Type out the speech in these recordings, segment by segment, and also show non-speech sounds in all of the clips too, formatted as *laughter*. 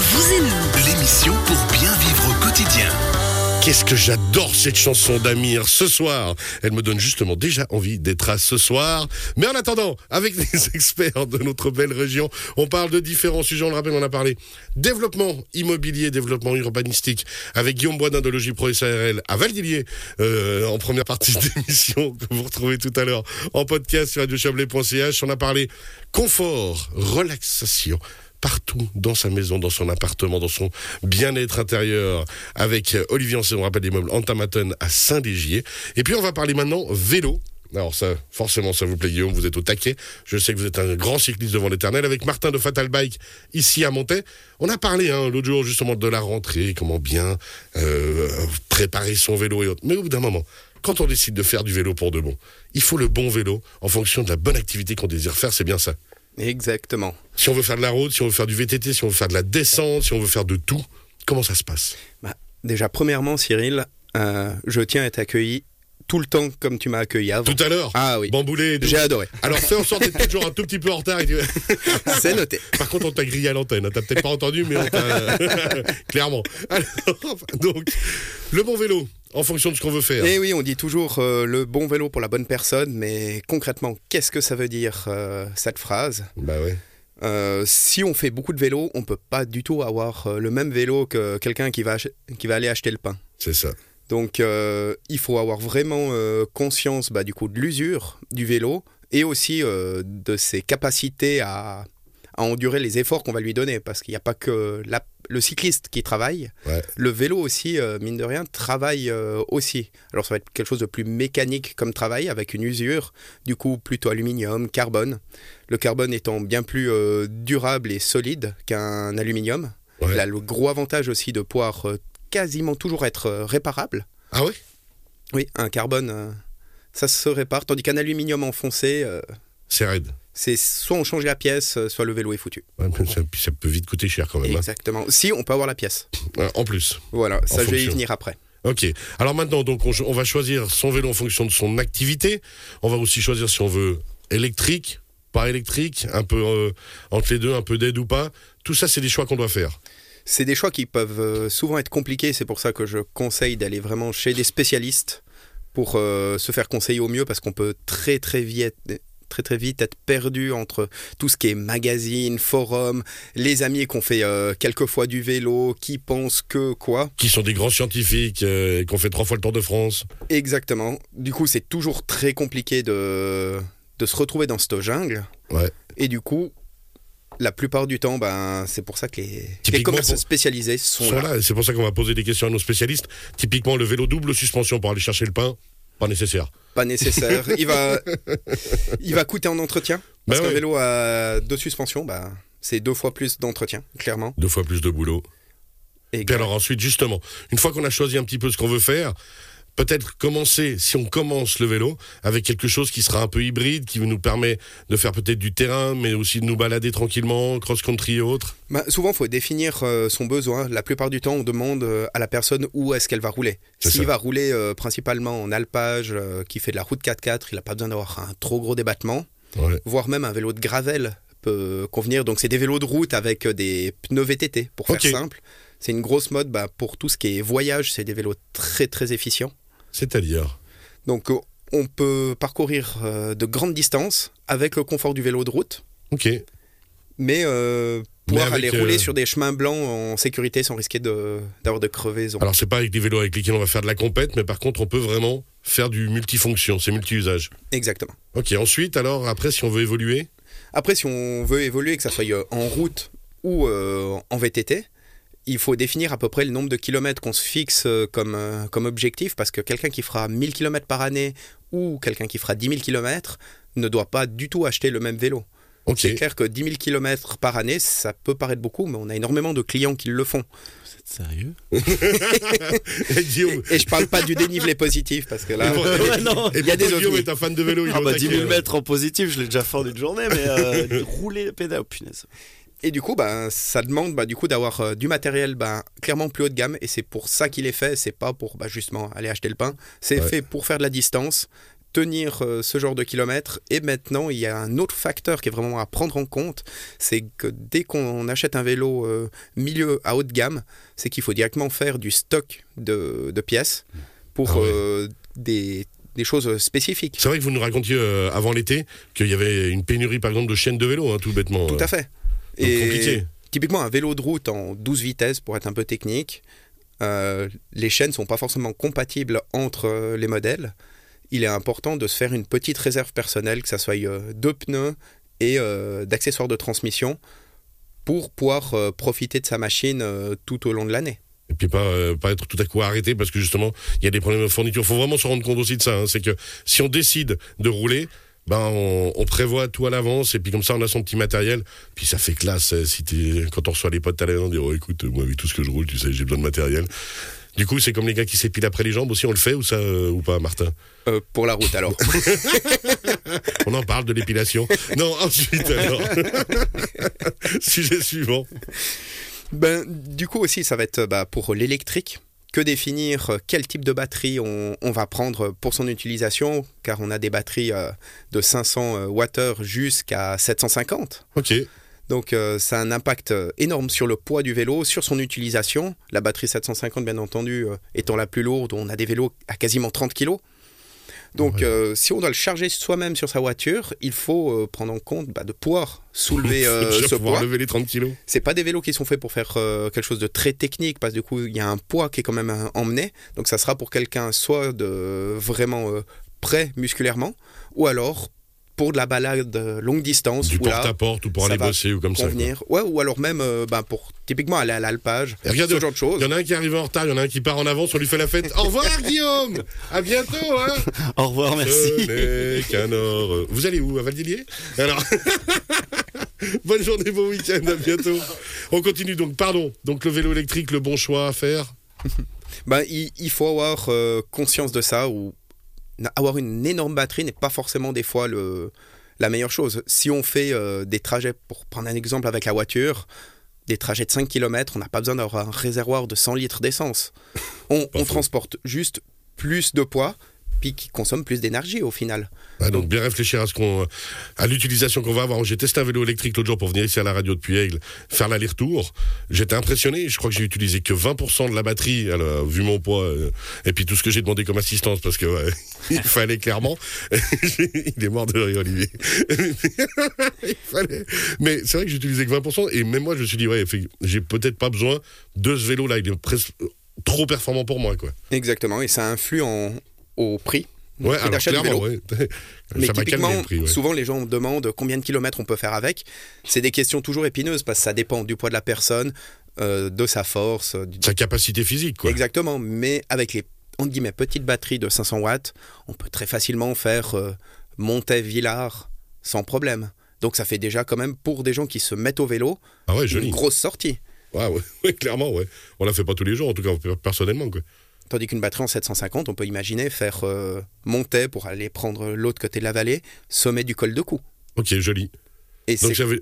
vous et nous. L'émission pour bien vivre au quotidien. Qu'est-ce que j'adore cette chanson d'Amir ce soir. Elle me donne justement déjà envie d'être à ce soir. Mais en attendant, avec les *laughs* experts de notre belle région, on parle de différents sujets. On le rappelle, on a parlé développement immobilier, développement urbanistique avec Guillaume Boisdin de Logis Pro SARL à Valdilier euh, en première partie d'émission *laughs* que vous retrouvez tout à l'heure en podcast sur radiochablais.ch. On a parlé confort, relaxation partout dans sa maison, dans son appartement, dans son bien-être intérieur avec Olivier Ancet, on rappelle des meubles Antamaton à Saint-Légier. Et puis on va parler maintenant vélo. Alors ça, forcément, ça vous plaît Guillaume, vous êtes au taquet. Je sais que vous êtes un grand cycliste devant l'éternel. Avec Martin de Fatal Bike, ici à Montaix, on a parlé hein, l'autre jour justement de la rentrée, comment bien euh, préparer son vélo et autres. Mais au bout d'un moment, quand on décide de faire du vélo pour de bon, il faut le bon vélo en fonction de la bonne activité qu'on désire faire, c'est bien ça. Exactement. Si on veut faire de la route, si on veut faire du VTT, si on veut faire de la descente, si on veut faire de tout, comment ça se passe? Bah, Déjà, premièrement, Cyril, euh, je tiens à être accueilli tout le temps comme tu m'as accueilli avant. Tout à l'heure? Ah oui. Bamboulé. J'ai adoré. Alors fais en sorte d'être toujours un tout petit peu en retard. *laughs* *laughs* C'est noté. Par contre, on t'a grillé à l'antenne. T'as peut-être pas entendu, mais on t'a... *laughs* Clairement. Alors, donc, le bon vélo, en fonction de ce qu'on veut faire. Et eh oui, on dit toujours euh, le bon vélo pour la bonne personne, mais concrètement, qu'est-ce que ça veut dire euh, cette phrase? Bah ouais. Euh, si on fait beaucoup de vélo, on peut pas du tout avoir le même vélo que quelqu'un qui va, qui va aller acheter le pain. C'est ça. Donc il faut avoir vraiment conscience bah, du coup de l'usure du vélo et aussi de ses capacités à, à endurer les efforts qu'on va lui donner parce qu'il n'y a pas que la le cycliste qui travaille, le vélo aussi, euh, mine de rien, travaille euh, aussi. Alors ça va être quelque chose de plus mécanique comme travail, avec une usure, du coup plutôt aluminium, carbone. Le carbone étant bien plus euh, durable et solide qu'un aluminium. Il a le gros avantage aussi de pouvoir quasiment toujours être réparable. Ah oui? Oui, un carbone, ça se répare, tandis qu'un aluminium enfoncé... C'est raide c'est soit on change la pièce, euh, soit le vélo est foutu. ça, peut vite coûter cher quand même. Hein. Exactement. Si, on peut avoir la pièce. En plus. Voilà, ça je vais y venir après. Ok. Alors maintenant, donc on, va choisir son vélo en fonction de son activité. On va aussi choisir si on veut électrique, pas électrique, un peu euh, entre les deux, un peu d'aide ou pas. Tout ça, c'est des choix qu'on doit faire. C'est des choix qui peuvent euh, souvent être compliqués. C'est pour ça que je conseille d'aller vraiment chez des spécialistes pour se faire conseiller au mieux parce qu'on peut très très vite très très vite être perdu entre tout ce qui est magazine, forum, les amis qu'on fait euh, quelques fois du vélo, qui pensent que quoi. Qui sont des grands scientifiques euh, et qu'on fait trois fois le Tour de France. Exactement. Du coup, c'est toujours très compliqué de, de se retrouver dans cette jungle. Ouais. Et du coup, la plupart du temps, ben, c'est pour ça que les, les commerces spécialisés sont, là. C'est pour ça qu'on va poser des questions à nos spécialistes. Typiquement, le vélo double suspension pour aller chercher le pain, pas nécessaire. Pas nécessaire. il, va, il va coûter en entretien. Parce ben qu'un vélo à deux suspensions, bah, c'est deux fois plus d'entretien, clairement. Deux fois plus de boulot. Et alors ensuite, justement, une fois qu'on a choisi un petit peu ce qu'on veut faire, peut-être commencer, si on commence le vélo, avec quelque chose qui sera un peu hybride, qui nous permet de faire peut-être du terrain, mais aussi de nous balader tranquillement, cross-country et autres bah, Souvent, il faut définir euh, son besoin. La plupart du temps, on demande euh, à la personne où est-ce qu'elle va rouler. S'il va rouler euh, principalement en alpage, qui fait de la route 4x4, il n'a pas besoin d'avoir un trop gros débattement, voire même un vélo de gravel peut convenir. Donc, c'est des vélos de route avec des pneus VTT, pour faire simple. C'est une grosse mode bah, pour tout ce qui est voyage, c'est des vélos très très efficients. C'est-à-dire Donc, euh, on peut parcourir euh, de grandes distances avec le confort du vélo de route. Ok. Mais euh, pouvoir aller rouler sur des chemins blancs en sécurité sans risquer d'avoir de, crevaisons. Alors, c'est pas avec des vélos avec lesquels on va faire de la compète, mais par contre, on peut vraiment faire du multifonction, c'est multi-usage. Exactement. Ok, ensuite, alors, après, si on veut évoluer? Après, si on veut évoluer, que ça soit en route ou en VTT, il faut définir à peu près le nombre de kilomètres qu'on se fixe euh, comme, euh, comme objectif, parce que quelqu'un qui fera 1000 km par année ou quelqu'un qui fera 10 000 km ne doit pas du tout acheter le même vélo. C'est clair que 10 000 km par année, ça peut paraître beaucoup, mais on a énormément de clients qui le font. Vous êtes sérieux? *laughs* Et, je parle pas du dénivelé positif parce que là, *laughs* il y a des Guillaume est un fan de vélo. Il ah bah 10 000 mètres en positif, je l'ai déjà fait en une journée, mais euh, *laughs* rouler pédale, oh, punaise. Et du coup, ben, ça demande bah, du coup d'avoir euh, du matériel ben, clairement plus haut de gamme. Et c'est pour ça qu'il est fait. C'est pas pour bah, justement aller acheter le pain. C'est fait pour faire de la distance tenir euh, ce genre de kilomètres. Et maintenant, il y a un autre facteur qui est vraiment à prendre en compte, c'est que dès qu'on achète un vélo euh, milieu à haute gamme, c'est qu'il faut directement faire du stock de, de pièces pour Ah ouais. des, des choses spécifiques. C'est vrai que vous nous racontiez euh, avant l'été qu'il y avait une pénurie, par exemple, de chaînes de vélo, hein, tout bêtement. Tout à fait. Donc, compliqué. typiquement, un vélo de route en 12 vitesses, pour être un peu technique, euh, les chaînes sont pas forcément compatibles entre euh, les modèles. Il est important de se faire une petite réserve personnelle, que ça soit euh, de pneus et euh, d'accessoires de transmission, pour pouvoir profiter de sa machine tout au long de l'année. Et puis pas, euh, pas être tout à coup arrêté parce que justement, il y a des problèmes de fourniture. Il faut vraiment se rendre compte aussi de ça. hein. C'est que si on décide de rouler, ben on, on prévoit tout à l'avance et puis comme ça on a son petit matériel. Puis ça fait classe euh, si quand on reçoit les potes à la maison, on dit oh, écoute, moi avec tout ce que je roule, tu sais, j'ai besoin de matériel. Du coup, c'est comme les gars qui s'épilent après les jambes aussi, on le fait ou ça euh, ou pas, Martin? Euh, pour la route, alors. *laughs* On en parle de l'épilation. non, ensuite alors. *laughs* Sujet suivant. Ben, du coup aussi, ça va être bah, pour l'électrique. Que définir quel type de batterie on, on va prendre pour son utilisation, car on a des batteries euh, de 500 euh, Wh jusqu'à 750. Ok. Donc euh, ça a un impact énorme sur le poids du vélo, sur son utilisation. La batterie 750, bien entendu, euh, étant la plus lourde, on a des vélos à quasiment 30 kg. Donc Ouais. euh, si on doit le charger soi-même sur sa voiture, il faut euh, prendre en compte bah, de pouvoir soulever *laughs* euh, ce pouvoir poids. lever les 30 kilos. C'est pas des vélos qui sont faits pour faire euh, quelque chose de très technique parce que du coup il y a un poids qui est quand même emmené. Donc ça sera pour quelqu'un soit de vraiment prêt musculairement ou alors pour de la balade euh, longue distance Du porte-à-porte ou pour aller bosser ou comme ça. quoi. convenir. Ouais ou alors même euh, ben, pour typiquement aller à l'alpage, regardez, ce genre de choses. Il y en a un qui arrive en retard, il y en a un qui part en avance, on lui fait la fête. Au revoir *laughs* Guillaume À bientôt hein Au revoir, merci. Or. Vous allez où? À Valdilier Alors. *laughs* Bonne journée, bon week-end, à bientôt. On continue donc, pardon. Donc le vélo électrique, le bon choix à faire? *laughs* Ben, il, il faut avoir euh, conscience de ça ou avoir une énorme batterie n'est pas forcément des fois le, la meilleure chose. Si on fait euh, des trajets, pour prendre un exemple avec la voiture, des trajets de 5 km, on n'a pas besoin d'avoir un réservoir de 100 litres d'essence. *laughs* On, transporte juste plus de poids, puis qui consomme plus d'énergie au final. Ah, donc bien réfléchir à ce qu'on, à l'utilisation qu'on va avoir. J'ai testé un vélo électrique l'autre jour pour venir ici à la radio depuis Aigle, faire l'aller-retour. J'étais impressionné. Je crois que j'ai utilisé que 20% de la batterie, alors, vu mon poids, euh, et puis tout ce que j'ai demandé comme assistance, parce que ouais, *laughs* il fallait clairement. *laughs* il est mort de rire, Olivier. *laughs* il fallait. Mais c'est vrai que j'utilisais que 20%, et même moi, je me suis dit, ouais, j'ai peut-être pas besoin de ce vélo-là. Il est presque trop performant pour moi, quoi. Exactement, et ça influe en, au prix. Ouais, prix d'achat du vélo. ouais. *laughs* Mais typiquement, le prix, ouais. souvent les gens me demandent combien de kilomètres on peut faire avec. C'est des questions toujours épineuses parce que ça dépend du poids de la personne, euh, de sa force. euh, du- Sa capacité physique, quoi. Exactement, mais avec les entre guillemets, petites batteries de 500 watts, on peut très facilement faire euh, Montaix-Villars sans problème. Donc ça fait déjà quand même pour des gens qui se mettent au vélo Ah ouais, une grosse sortie. Ouais, ouais, *laughs* ouais, clairement, ouais. On la fait pas tous les jours, en tout cas personnellement, quoi. Tandis qu'une batterie en 750, on peut imaginer faire euh, Montaix pour aller prendre l'autre côté de la vallée, sommet du col de Cou. Ok, joli. Et Donc c'est j'avais.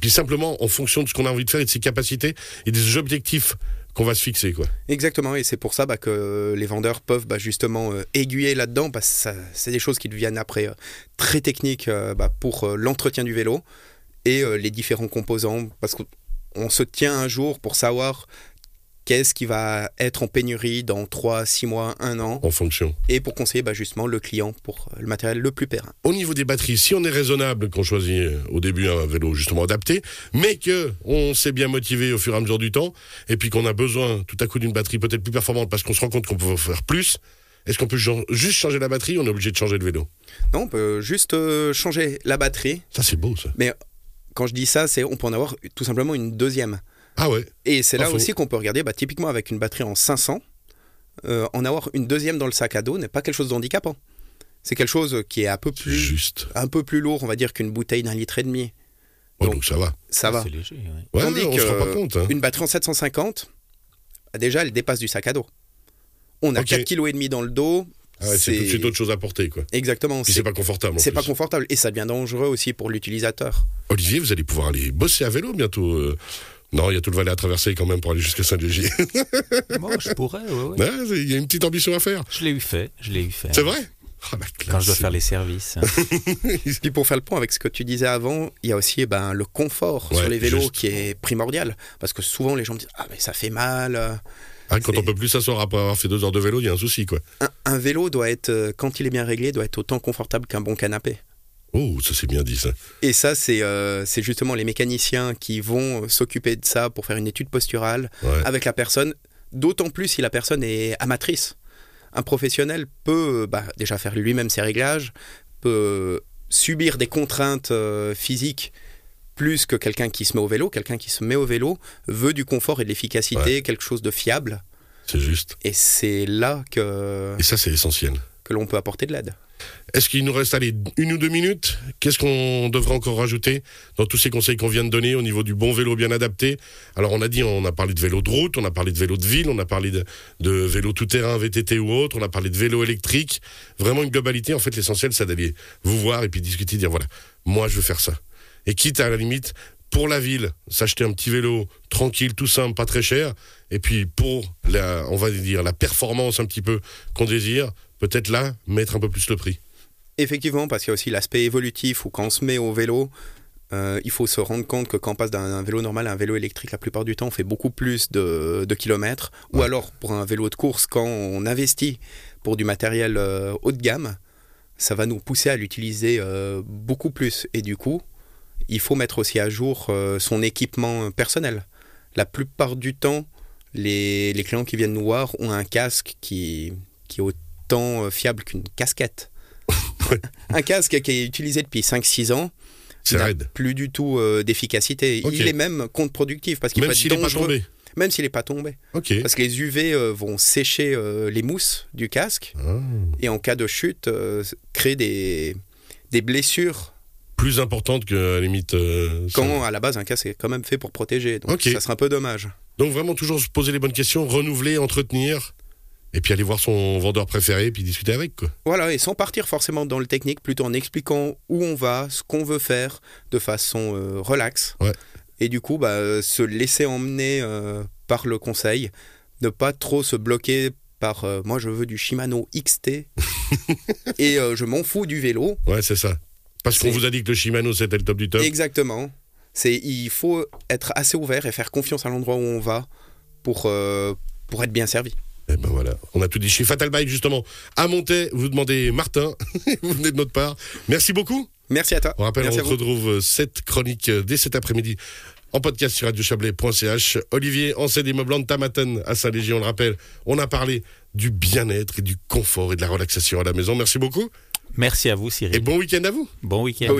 Puis simplement, en fonction de ce qu'on a envie de faire et de ses capacités et des objectifs qu'on va se fixer, quoi. Exactement, et c'est pour ça bah, que les vendeurs peuvent bah, justement euh, aiguiller là-dedans, parce que c'est des choses qui deviennent après euh, très techniques euh, bah, pour l'entretien du vélo et les différents composants, parce qu'on se tient un jour pour savoir qu'est-ce qui va être en pénurie dans 3, 6 mois, 1 an, En fonction. et pour conseiller bah, justement le client pour euh, le matériel le plus périn. Au niveau des batteries, si on est raisonnable, qu'on choisit euh, au début un vélo justement adapté, mais que on s'est bien motivé au fur et à mesure du temps, et puis qu'on a besoin tout à coup d'une batterie peut-être plus performante parce qu'on se rend compte qu'on peut faire plus, est-ce qu'on peut juste changer la batterie ou on est obligé de changer de vélo? Non, on peut juste euh, changer la batterie, Ça c'est beau ça. mais quand je dis ça, c'est on peut en avoir tout simplement une deuxième. Ah ouais Et c'est là aussi qu'on peut regarder, bah, typiquement avec une batterie en 500, euh, en avoir une deuxième dans le sac à dos n'est pas quelque chose d'handicapant. C'est quelque chose qui est un peu plus, juste. un peu plus lourd, on va dire, qu'une bouteille d'un litre et demi. Ouais, Donc, donc ça va. Ça va. C'est léger, ouais. Ouais, Tandis on que, se rend pas compte. hein. Une batterie en 750, bah, déjà, elle dépasse du sac à dos. On a Ok. 4,5 kg dans le dos. Ah ouais, c'est tout de suite autre chose à porter, quoi. Exactement. Puis C'est c'est pas confortable. en c'est plus. pas confortable et ça devient dangereux aussi pour l'utilisateur. Olivier, vous allez pouvoir aller bosser à vélo bientôt. euh. Non, il y a tout le Valais à traverser quand même pour aller jusqu'à Saint-Légier. Moi, je pourrais, ouais. Ouais, Il y a une petite ambition à faire. Je l'ai eu fait, je l'ai eu fait. C'est vrai? Oh, classe. Quand je dois faire les services. *laughs* Puis pour faire le point avec ce que tu disais avant, il y a aussi eh ben, le confort Ouais, sur les vélos juste. qui est primordial. Parce que souvent les gens me disent Ah, mais ça fait mal. Ah, quand on peut plus s'asseoir après avoir fait deux heures de vélo, il y a un souci, quoi. Un, un vélo doit être, euh, quand il est bien réglé, doit être autant confortable qu'un bon canapé. Oh, ça c'est bien dit, ça. Et ça, c'est euh, c'est justement les mécaniciens qui vont s'occuper de ça pour faire une étude posturale Ouais. avec la personne, d'autant plus si la personne est amatrice. Un professionnel peut euh, bah, déjà faire lui-même ses réglages, peut subir des contraintes euh, physiques plus que quelqu'un qui se met au vélo. Quelqu'un qui se met au vélo veut du confort et de l'efficacité, quelque chose de fiable. C'est juste. Et c'est là que, Et ça, c'est essentiel. que l'on peut apporter de l'aide. Est-ce qu'il nous reste allez, une ou deux minutes? Qu'est-ce qu'on devrait encore rajouter dans tous ces conseils qu'on vient de donner au niveau du bon vélo bien adapté? Alors on a dit, on a parlé de vélo de route, on a parlé de vélo de ville, on a parlé de, vélo tout-terrain, VTT ou autre, on a parlé de vélo électrique. Vraiment une globalité. En fait, l'essentiel, c'est d'aller vous voir et puis discuter, dire voilà, moi je veux faire ça. Et quitte à la limite, pour la ville, s'acheter un petit vélo tranquille, tout simple, pas très cher. Et puis pour la, la performance un petit peu qu'on désire, peut-être là mettre un peu plus le prix. Effectivement, parce qu'il y a aussi l'aspect évolutif où quand on se met au vélo, euh, il faut se rendre compte que quand on passe d'un un vélo normal à un vélo électrique, la plupart du temps, on fait beaucoup plus de, de kilomètres. Ou alors, pour un vélo de course, quand on investit pour du matériel euh, haut de gamme, ça va nous pousser à l'utiliser euh, beaucoup plus. Et du coup, il faut mettre aussi à jour son équipement personnel. La plupart du temps, les, les clients qui viennent nous voir ont un casque qui, qui est autant euh, fiable qu'une casquette. *laughs* un casque qui est utilisé depuis 5-6 ans n'a plus du tout euh, d'efficacité. Il est même contre-productif parce qu'il peut être s'il n'est pas dangereux, tombé. même s'il n'est pas tombé. Ok. Parce que les UV euh, vont sécher euh, les mousses du casque Ah. et en cas de chute, euh, créer des, des blessures Plus importante que à la limite. ça. quand à la base un casque est quand même fait pour protéger. Donc ça serait un peu dommage. Donc vraiment toujours se poser les bonnes questions, renouveler, entretenir, et puis aller voir son vendeur préféré, puis discuter avec quoi. Voilà, et sans partir forcément dans le technique, plutôt en expliquant où on va, ce qu'on veut faire de façon euh, relaxe. Ouais. Et du coup, bah, se laisser emmener euh, par le conseil, ne pas trop se bloquer par euh, moi je veux du Shimano XT *laughs* et euh, je m'en fous du vélo. Ouais, c'est ça. Parce qu'on vous a dit que le Shimano c'était le top du top. Exactement. C'est il faut être assez ouvert et faire confiance à l'endroit où on va pour pour être bien servi. Et ben voilà, on a tout dit chez Fatal Bike justement. À Montaix, vous demandez Martin, *laughs* vous venez de notre part. Merci beaucoup. Merci à toi. On rappelle, Merci on vous. retrouve euh, cette chronique euh, dès cet après-midi en podcast sur radiochablais.ch. Olivier, ancien immeuble de Tamaten à Saint-Légion, on le rappelle, on a parlé du bien-être et du confort et de la relaxation à la maison. Merci beaucoup Merci à vous, Cyril. et bon week-end à vous. Bon week-end. Bon week-end.